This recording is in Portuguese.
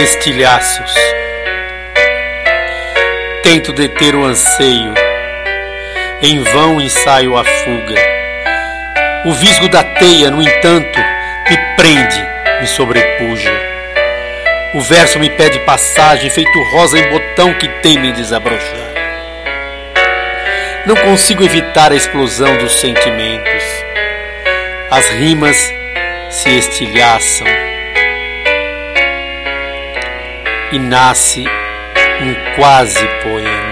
estilhaços. Tento deter o anseio, em vão ensaio a fuga. O visgo da teia, no entanto, me prende, me sobrepuja. O verso me pede passagem, feito rosa em botão que teme em desabrochar. Não consigo evitar a explosão dos sentimentos. As rimas se estilhaçam e nasce um quase poema.